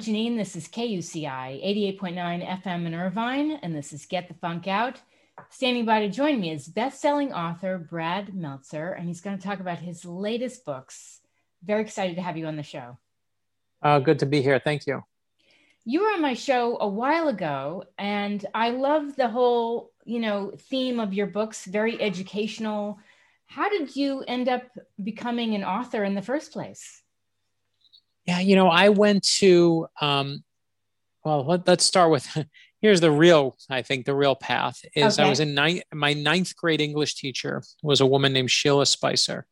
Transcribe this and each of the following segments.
I'm Janine. This is KUCI 88.9 FM in Irvine, and this is Get the Funk Out. Standing by to join me is best-selling author Brad Meltzer, and he's going to talk about his latest books. Very excited to have you on the show. Uh, good to be here. Thank you. You were on my show a while ago, and I love the whole, you know, theme of your books. Very educational. How did you end up becoming an author in the first place? Yeah, you know, I went to. Um, well, let, us start with. Here's the real. I think the real path is okay. I was in ninth. My ninth grade English teacher was a woman named Sheila Spicer,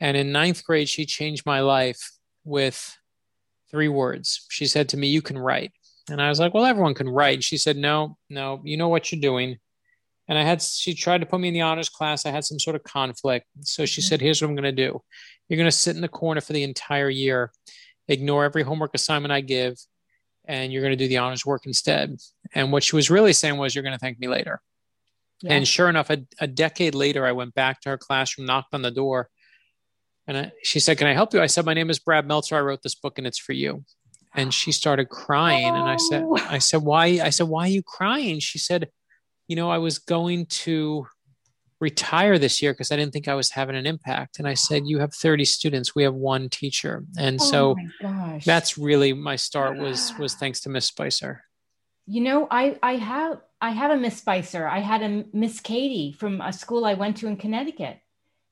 and in ninth grade she changed my life with three words. She said to me, You can write. And I was like, Well, everyone can write. She said, No, no, you know what you're doing. And I had, she tried to put me in the honors class. I had some sort of conflict. So she mm-hmm. said, Here's what I'm going to do you're going to sit in the corner for the entire year, ignore every homework assignment I give, and you're going to do the honors work instead. And what she was really saying was, You're going to thank me later. Yeah. And sure enough, a, a decade later, I went back to her classroom, knocked on the door, and I, she said, Can I help you? I said, My name is Brad Meltzer. I wrote this book and it's for you. And she started crying. Oh. And I said, oh. I said, why? I said, why are you crying? She said, you know, I was going to retire this year because I didn't think I was having an impact. And I said, you have 30 students. We have one teacher. And oh so that's really my start was, was thanks to Miss Spicer. You know, I, I have, I have a Miss Spicer. I had a Miss Katie from a school I went to in Connecticut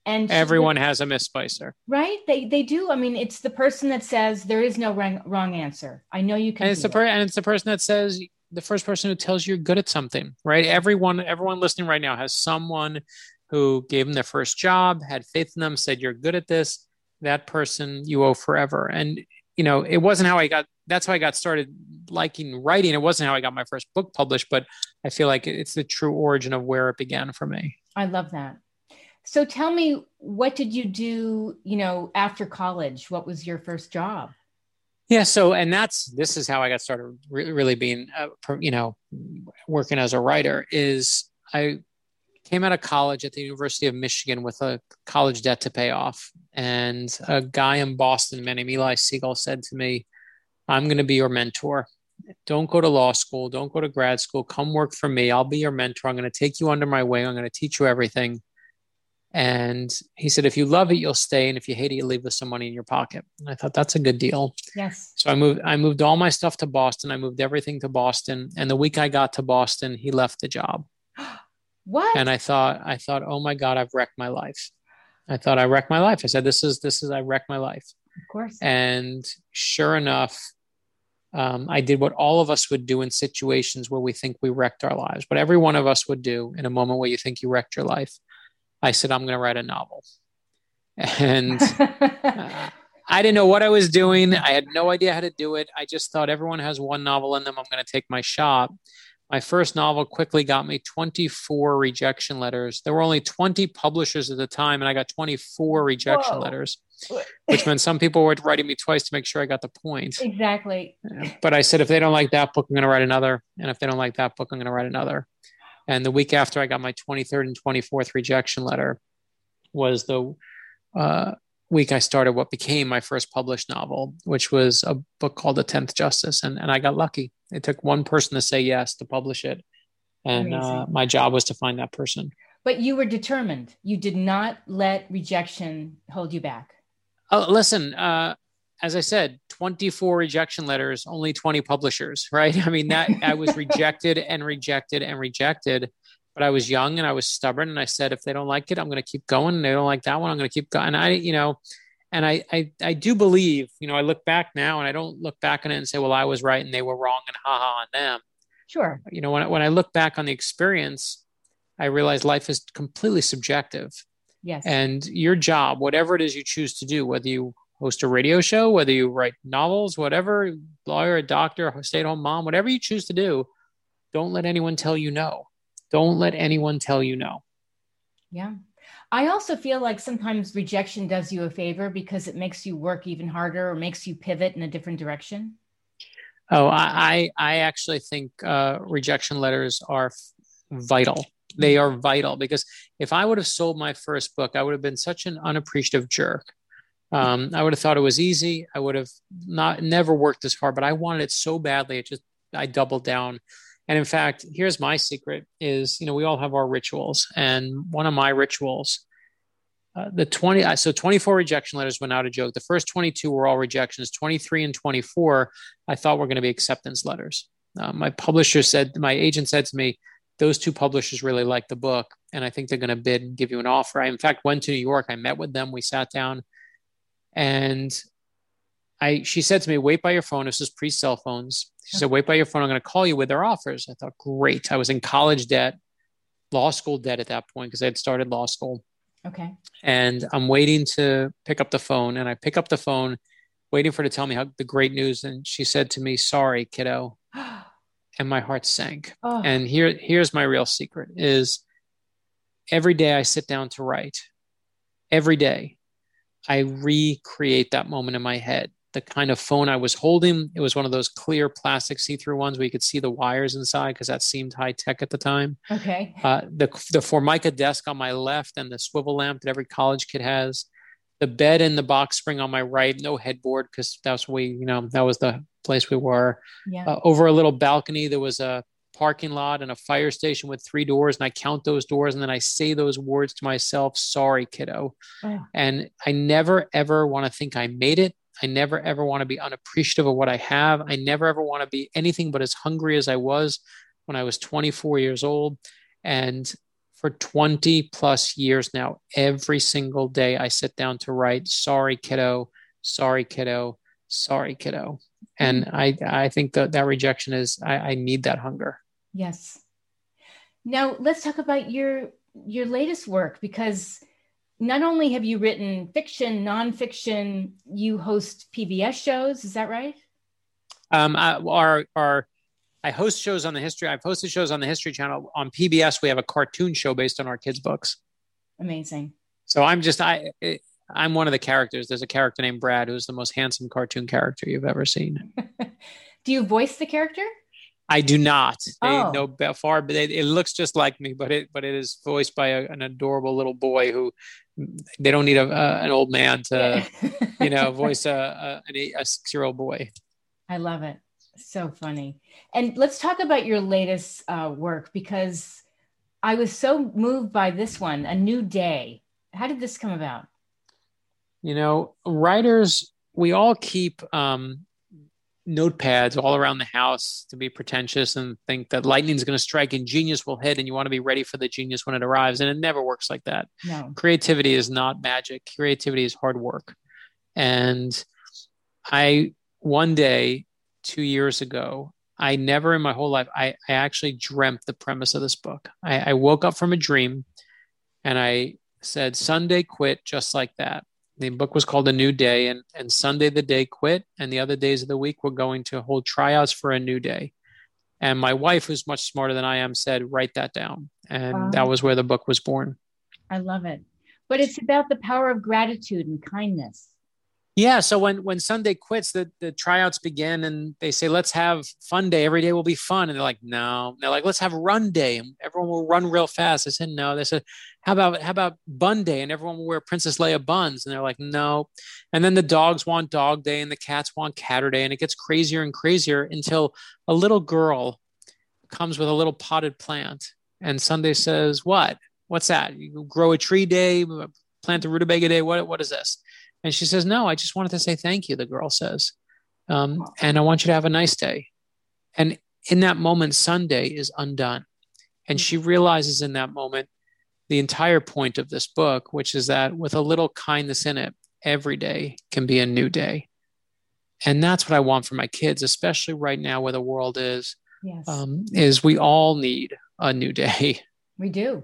and everyone has a miss spicer right they they do i mean it's the person that says there is no wrong, wrong answer i know you can and it's the per- and it's the person that says the first person who tells you you're good at something right? Everyone everyone listening right now has someone who gave them their first job had faith in them said you're good at this. That person you owe forever. And you know it wasn't how i got that's how i got started liking writing. It wasn't how i got my first book published but i feel like it's the true origin of where it began for me. I love that. So tell me, what did you do, you know, after college? What was your first job? Yeah. So, and that's, this is how I got started really, really being, uh, you know, working as a writer is I came out of college at the University of Michigan with a college debt to pay off. And a guy in Boston, named Eli Segal, said to me, I'm going to be your mentor. Don't go to law school. Don't go to grad school. Come work for me. I'll be your mentor. I'm going to take you under my wing. I'm going to teach you everything. And he said, if you love it, you'll stay. And if you hate it, you leave with some money in your pocket. And I thought that's a good deal. Yes. So I moved, I moved all my stuff to Boston. I moved everything to Boston. And the week I got to Boston, he left the job. what? And I thought, I thought, oh my God, I've wrecked my life. I thought I wrecked my life. I said, this is, this is, I wrecked my life. Of course. And sure enough, um, I did what all of us would do in situations where we think we wrecked our lives, what every one of us would do in a moment where you think you wrecked your life. I said, I'm going to write a novel. And uh, I didn't know what I was doing. I had no idea how to do it. I just thought everyone has one novel in them. I'm going to take my shot. My first novel quickly got me 24 rejection letters. There were only 20 publishers at the time, and I got 24 rejection Whoa. letters, which meant some people were writing me twice to make sure I got the point. Exactly. But I said, if they don't like that book, I'm going to write another. And if they don't like that book, I'm going to write another. And the week after I got my 23rd and 24th rejection letter was the uh, week I started what became my first published novel, which was a book called The Tenth Justice. And, and I got lucky. It took one person to say yes to publish it. And uh, my job was to find that person. But you were determined. You did not let rejection hold you back. Uh, listen, uh, as I said, 24 rejection letters, only 20 publishers, right? I mean, that I was rejected and rejected and rejected, but I was young and I was stubborn. And I said, if they don't like it, I'm going to keep going. And they don't like that one, I'm going to keep going. And I, you know, and I, I, I do believe, you know, I look back now and I don't look back on it and say, well, I was right and they were wrong and ha ha on them. Sure. You know, when I, when I look back on the experience, I realize life is completely subjective. Yes. And your job, whatever it is you choose to do, whether you host a radio show, whether you write novels, whatever, lawyer, a doctor, stay at home mom, whatever you choose to do, don't let anyone tell you no. Don't let anyone tell you no. Yeah. I also feel like sometimes rejection does you a favor because it makes you work even harder or makes you pivot in a different direction. Oh, I I actually think uh, rejection letters are vital. They are vital because if I would have sold my first book, I would have been such an unappreciative jerk Um, I would have thought it was easy. I would have not never worked as hard, but I wanted it so badly. It just I doubled down. And in fact, here's my secret: is you know we all have our rituals, and one of my rituals, uh, the twenty so twenty four rejection letters went out a joke. The first twenty two were all rejections. Twenty three and twenty four, I thought were going to be acceptance letters. Uh, my publisher said, my agent said to me, those two publishers really like the book, and I think they're going to bid and give you an offer. I in fact went to New York. I met with them. We sat down and I she said to me, wait by your phone. This is pre cell phones. She said, wait by your phone. I'm going to call you with their offers. I thought, great. I was in college debt, law school debt at that point because I had started law school. Okay. And I'm waiting to pick up the phone. And I pick up the phone, waiting for her to tell me how the great news. And she said to me, sorry, kiddo. and my heart sank. Oh. And here, here's my real secret is every day I sit down to write, every day I recreate that moment in my head. The kind of phone I was holding, it was one of those clear plastic see-through ones where you could see the wires inside because that seemed high tech at the time. Okay. Uh, the the Formica desk on my left and the swivel lamp that every college kid has. The bed and the box spring on my right, no headboard because that's we, you know, that was the place we were. Yeah. Uh, over a little balcony, there was a parking lot and a fire station with three doors and I count those doors and then I say those words to myself, sorry, kiddo. Oh. And I never ever want to think I made it. I never ever want to be unappreciative of what I have. I never ever want to be anything but as hungry as I was when I was 24 years old. And for 20 plus years now, every single day I sit down to write, sorry, kiddo, sorry, kiddo, sorry, kiddo. And hmm. I, I think that that rejection is, I, I need that hunger. Yes. Now let's talk about your your latest work because not only have you written fiction, nonfiction, you host PBS shows. Is that right? Um, I, our our I host shows on the history. I've hosted shows on the History Channel. On PBS, we have a cartoon show based on our kids' books. Amazing. So I'm just I I'm one of the characters. There's a character named Brad who's the most handsome cartoon character you've ever seen. Do you voice the character? I do not. They oh. know far, but it, it, looks just like me. But it but it is voiced by a, an adorable little boy who they don't need a, uh, an old man to you know voice a a, a six year old boy. I love it. So funny. And let's talk about your latest uh, work because I was so moved by this one, A New Day. How did this come about? You know, writers, we all keep um, notepads all around the house to be pretentious and think that lightning's going to strike and genius will hit and you want to be ready for the genius when it arrives. And it never works like that. No. creativity is not magic. Creativity is hard work. And i one day two years ago i never in my whole life i, I actually dreamt the premise of this book. I, I woke up from a dream and i said sunday quit just like that the book was called A New Day, and, and Sunday the day quit, and the other days of the week we're going to hold tryouts for a new day. And my wife, who's much smarter than I am, said, write that down. And wow. that was where the book was born. I love it. But it's about the power of gratitude and kindness. Yeah. So when when Sunday quits, the, the tryouts begin and they say, let's have fun day. Every day will be fun. And they're like, no. They're like, let's have run day. And everyone will run real fast. I said, no. They said, how about how about bun day? And everyone will wear Princess Leia buns. And they're like, no. And then the dogs want dog day and the cats want catter day. And it gets crazier and crazier until a little girl comes with a little potted plant. And Sunday says, what? What's that? You grow a tree day, plant a rutabaga day. What, what is this? And she says, No, I just wanted to say thank you, the girl says. Um, and I want you to have a nice day. And in that moment, Sunday is undone. And she realizes in that moment the entire point of this book, which is that with a little kindness in it, every day can be a new day. And that's what I want for my kids, especially right now where the world is. Yes. Um, is we all need a new day. We do.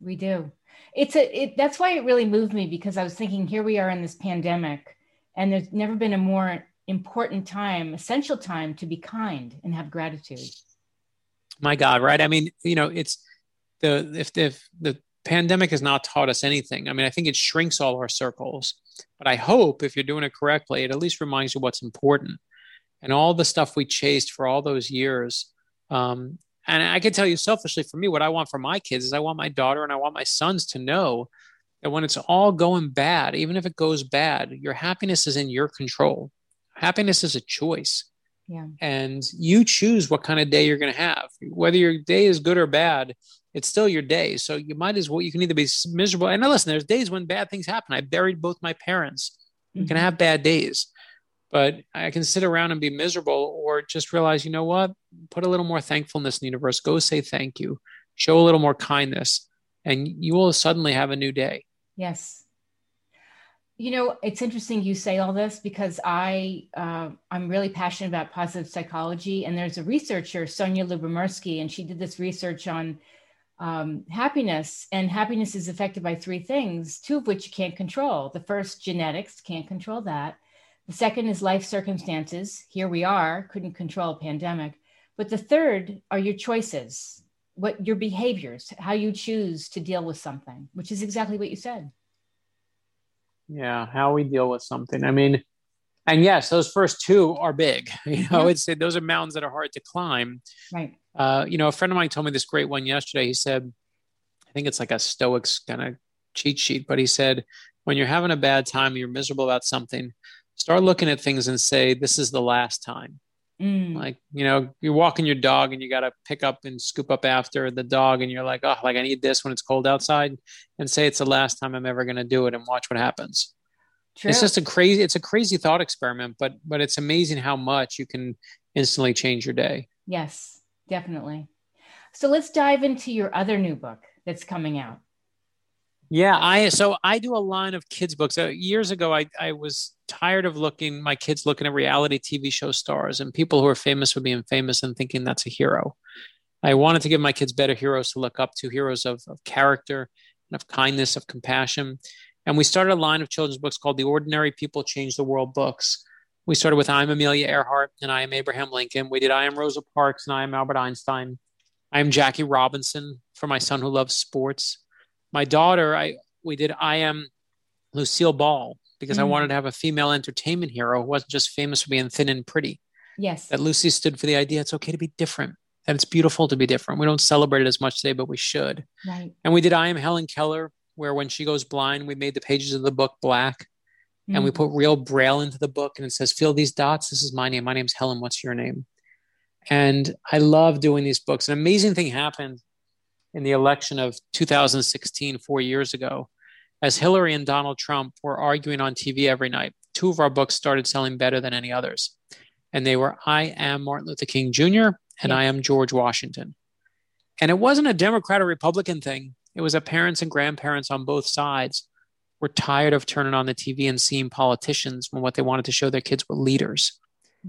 We do it's a it, that's why it really moved me because I was thinking here we are in this pandemic and there's never been a more important time, essential time to be kind and have gratitude. My God, right? I mean, you know, it's the if if the pandemic has not taught us anything. I mean, I think it shrinks all our circles, but I hope if you're doing it correctly, it at least reminds you what's important. And all the stuff we chased for all those years, um, and I can tell you selfishly for me, what I want for my kids is I want my daughter and I want my sons to know that when it's all going bad, even if it goes bad, your happiness is in your control. Happiness is a choice. Yeah. And you choose what kind of day you're going to have. Whether your day is good or bad, it's still your day. So you might as well, you can either be miserable. And now listen, there's days when bad things happen. I buried both my parents. You mm-hmm. can have bad days, but I can sit around and be miserable or just realize, you know what? Put a little more thankfulness in the universe. Go say thank you. Show a little more kindness, and you will suddenly have a new day. Yes. You know, it's interesting you say all this because I uh, I'm really passionate about positive psychology, and there's a researcher, Sonja Lyubomirsky, and she did this research on um, happiness, and happiness is affected by three things, two of which you can't control. The first, genetics, can't control that. The second is life circumstances. Here we are, couldn't control a pandemic. But the third are your choices, what your behaviors, how you choose to deal with something, which is exactly what you said. Yeah, how we deal with something. I mean, and yes, those first two are big. You know, yeah. it's those are mountains that are hard to climb. Right. Uh, you know, a friend of mine told me this great one yesterday. He said, I think it's like a Stoics kind of cheat sheet, but he said, when you're having a bad time, you're miserable about something, start looking at things and say, this is the last time. Mm. Like, you know, you're walking your dog and you got to pick up and scoop up after the dog, and you're like, oh, like I need this when it's cold outside, and say it's the last time I'm ever going to do it, and watch what happens. True. It's just a crazy, it's a crazy thought experiment, but but it's amazing how much you can instantly change your day. Yes, definitely. So let's dive into your other new book that's coming out. Yeah, I so I do a line of kids books. Uh, years ago, I I was tired of looking my kids looking at reality TV show stars and people who are famous for being famous and thinking that's a hero. I wanted to give my kids better heroes to look up to, heroes of, of character and of kindness, of compassion. And we started a line of children's books called the Ordinary People Change the World books. We started with I am Amelia Earhart and I am Abraham Lincoln. We did I am Rosa Parks and I am Albert Einstein. I am Jackie Robinson for my son who loves sports my daughter, I we did I am Lucille Ball because mm. I wanted to have a female entertainment hero who wasn't just famous for being thin and pretty. Yes. That Lucy stood for the idea it's okay to be different. And it's beautiful to be different. We don't celebrate it as much today, but we should. Right. And we did I am Helen Keller, where when she goes blind, we made the pages of the book black. Mm. And we mm. put real braille into the book and it says, feel these dots. This is my name. My name's Helen. What's your name? And I love doing these books. An amazing thing happened in the election of 2016, four years ago, as Hillary and Donald Trump were arguing on TV every night, two of our books started selling better than any others. And they were I Am Martin Luther King Jr. and yeah. I Am George Washington. And it wasn't a Democrat or Republican thing, it was that parents and grandparents on both sides were tired of turning on the TV and seeing politicians when what they wanted to show their kids were leaders.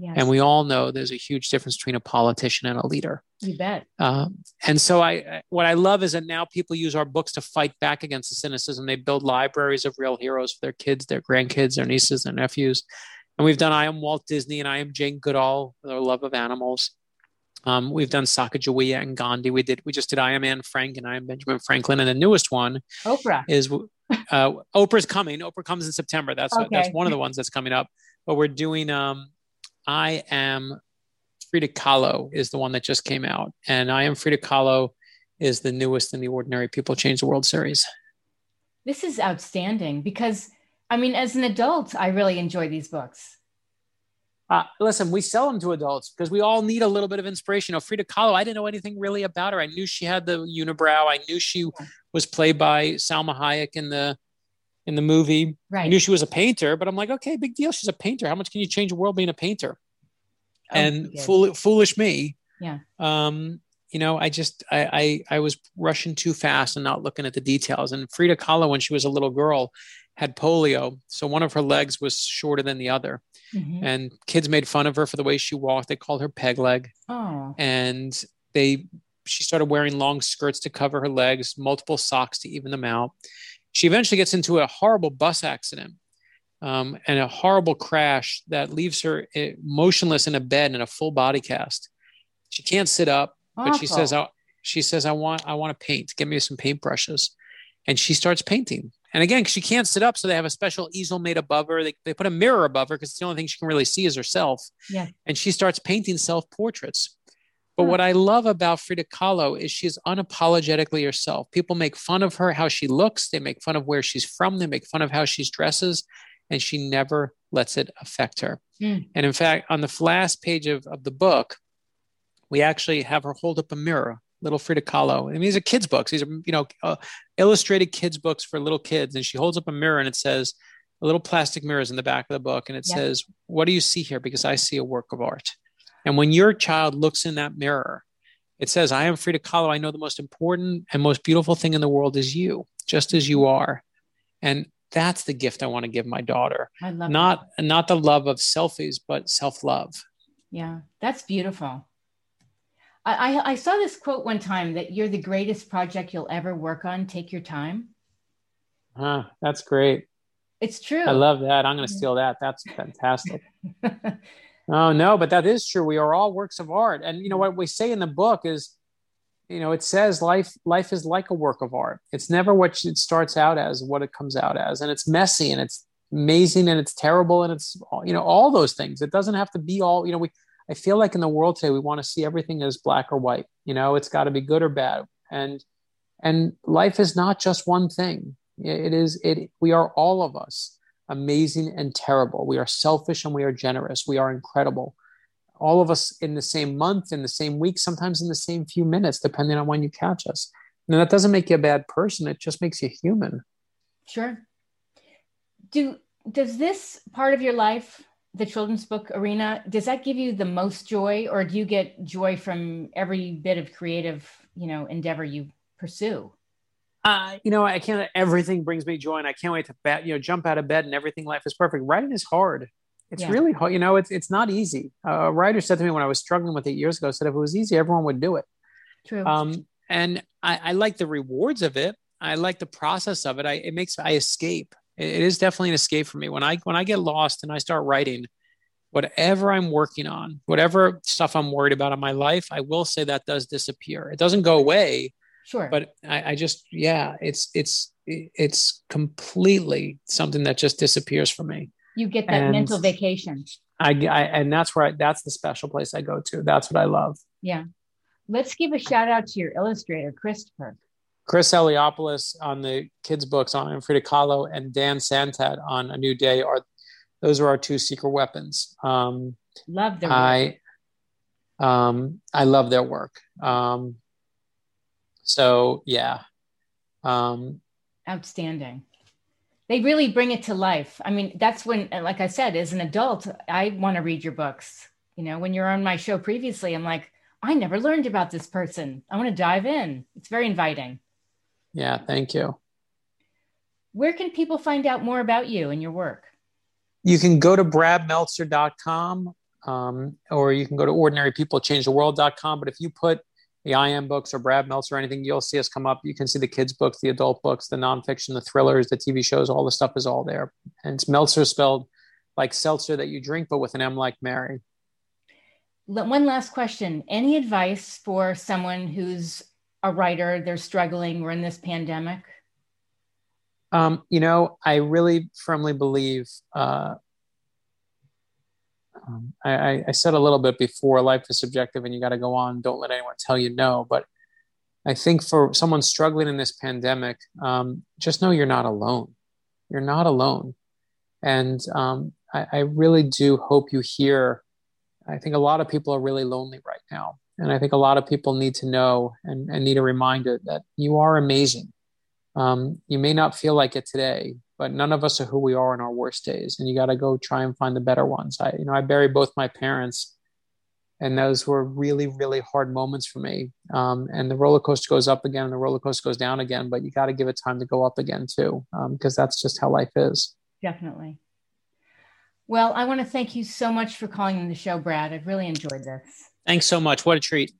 Yes. And we all know there's a huge difference between a politician and a leader. You bet. Um, and so I, what I love is that now people use our books to fight back against the cynicism. They build libraries of real heroes for their kids, their grandkids, their nieces, their nephews. And we've done I am Walt Disney and I am Jane Goodall, their love of animals. Um, we've done Sacagawea and Gandhi. We did. We just did I am Anne Frank and I am Benjamin Franklin. And the newest one, Oprah, is uh, Oprah's coming. Oprah comes in September. That's okay. that's one of the ones that's coming up. But we're doing um, I am Frida Kahlo is the one that just came out, and I am Frida Kahlo is the newest in the Ordinary People Change the World series. This is outstanding because, I mean, as an adult, I really enjoy these books. Uh, listen, we sell them to adults because we all need a little bit of inspiration. You know, Frida Kahlo, I didn't know anything really about her. I knew she had the unibrow. I knew she was played by Salma Hayek in the in the movie. Right. I knew she was a painter, but I'm like, okay, big deal. She's a painter. How much can you change the world being a painter? Oh, and fool, foolish me. Yeah. Um, you know, I just I, I I was rushing too fast and not looking at the details. And Frida Kahlo, when she was a little girl, had polio, so one of her legs was shorter than the other. Mm-hmm. And kids made fun of her for the way she walked. They called her peg leg. Oh. And they she started wearing long skirts to cover her legs, multiple socks to even them out. She eventually gets into a horrible bus accident um, and a horrible crash that leaves her eh, motionless in a bed in a full body cast. She can't sit up, Awful. but she says, I, she says, I want, I want to paint. Give me some paintbrushes. And she starts painting. And again, she can't sit up, so they have a special easel made above her. They, they put a mirror above her because the only thing she can really see is herself. Yeah. And she starts painting self portraits. But what I love about Frida Kahlo is she's unapologetically herself. People make fun of her, how she looks. They make fun of where she's from. They make fun of how she dresses, and she never lets it affect her. Mm. And in fact, on the last page of, of the book, we actually have her hold up a mirror, little Frida Kahlo. I mean, these are kids' books. These are, you know, uh, illustrated kids' books for little kids. And she holds up a mirror and it says, a little plastic mirror is in the back of the book. And it yep. says, What do you see here? Because I see a work of art. And when your child looks in that mirror, it says, I am Frida Kahlo. I know the most important and most beautiful thing in the world is you, just as you are. And that's the gift I want to give my daughter. I love not that. not the love of selfies, but self-love. Yeah, that's beautiful. I, I, I saw this quote one time that you're the greatest project you'll ever work on. Take your time. Huh, that's great. It's true. I love that. I'm going to steal that. That's fantastic. oh no, but that is true. We are all works of art, and you know what we say in the book is you know it says life life is like a work of art. It's never what it starts out as what it comes out as. And it's messy and it's amazing and it's terrible and it's you know all those things. It doesn't have to be all you know we i feel like in the world today we want to see everything as black or white. You know it's got to be good or bad. And and life is not just one thing. It is it we are all of us amazing and terrible we are selfish and we are generous we are incredible all of us in the same month, in the same week, sometimes in the same few minutes, depending on when you catch us. And that doesn't make you a bad person. It just makes you human. Sure. Do does this part of your life, the children's book arena, does that give you the most joy, or do you get joy from every bit of creative, you know, endeavor you pursue? Uh, you know, I can't. Everything brings me joy, and I can't wait to bat, you know, jump out of bed, and everything. Life is perfect. Writing is hard it's yeah. really hard. You know, it's it's not easy. Uh, a writer said to me when I was struggling with it years ago, said if it was easy, everyone would do it. True. Um, and I, I like the rewards of it. I like the process of it. I it makes I escape. It, it is definitely an escape for me when I when I get lost and I start writing. Whatever I'm working on, whatever stuff I'm worried about in my life, I will say that does disappear. It doesn't go away, sure, but I, I just yeah, it's it's it's completely something that just disappears for me. You get that and mental vacation. I, I and that's where I, that's the special place i go to. That's what i love. Yeah. Let's give a shout out to your illustrator christopher. Chris eliopoulos on the kids books on frida kahlo and dan santat on a new day are those are our two secret weapons. Um love their work. i um i love their work. Um so yeah um outstanding they really bring it to life. I mean, that's when, like I said, as an adult, I want to read your books. You know, when you're on my show previously, I'm like, I never learned about this person. I want to dive in. It's very inviting. Yeah, thank you. Where can people find out more about you and your work? You can go to bradmeltzer.com um, or you can go to ordinarypeoplechangetheworld.com. But if you put the IM books or Brad Meltzer or anything, you'll see us come up. You can see the kids' books, the adult books, the nonfiction, the thrillers, the TV shows, all the stuff is all there. And it's Meltzer spelled like seltzer that you drink, but with an M like Mary. One last question. Any advice for someone who's a writer, they're struggling, we're in this pandemic? Um, you know, I really firmly believe uh, um, I, I, said a little bit before life is subjective and you got to go on. Don't let anyone tell you no. But I think for someone struggling in this pandemic, um, just know you're not alone. You're not alone. And um, I, I, really do hope you hear. I think a lot of people are really lonely right now. And I think a lot of people need to know and, and need a reminder that you are amazing. Um, you may not feel like it today, but none of us are who we are in our worst days and you got to go try and find the better ones. I you know i buried both my parents and those were really really hard moments for me. Um, and the roller coaster goes up again and the roller coaster goes down again but you got to give it time to go up again too because um, that's just how life is. Definitely. Well i want to thank you so much for calling in the show brad. I've really enjoyed this. Thanks so much. What a treat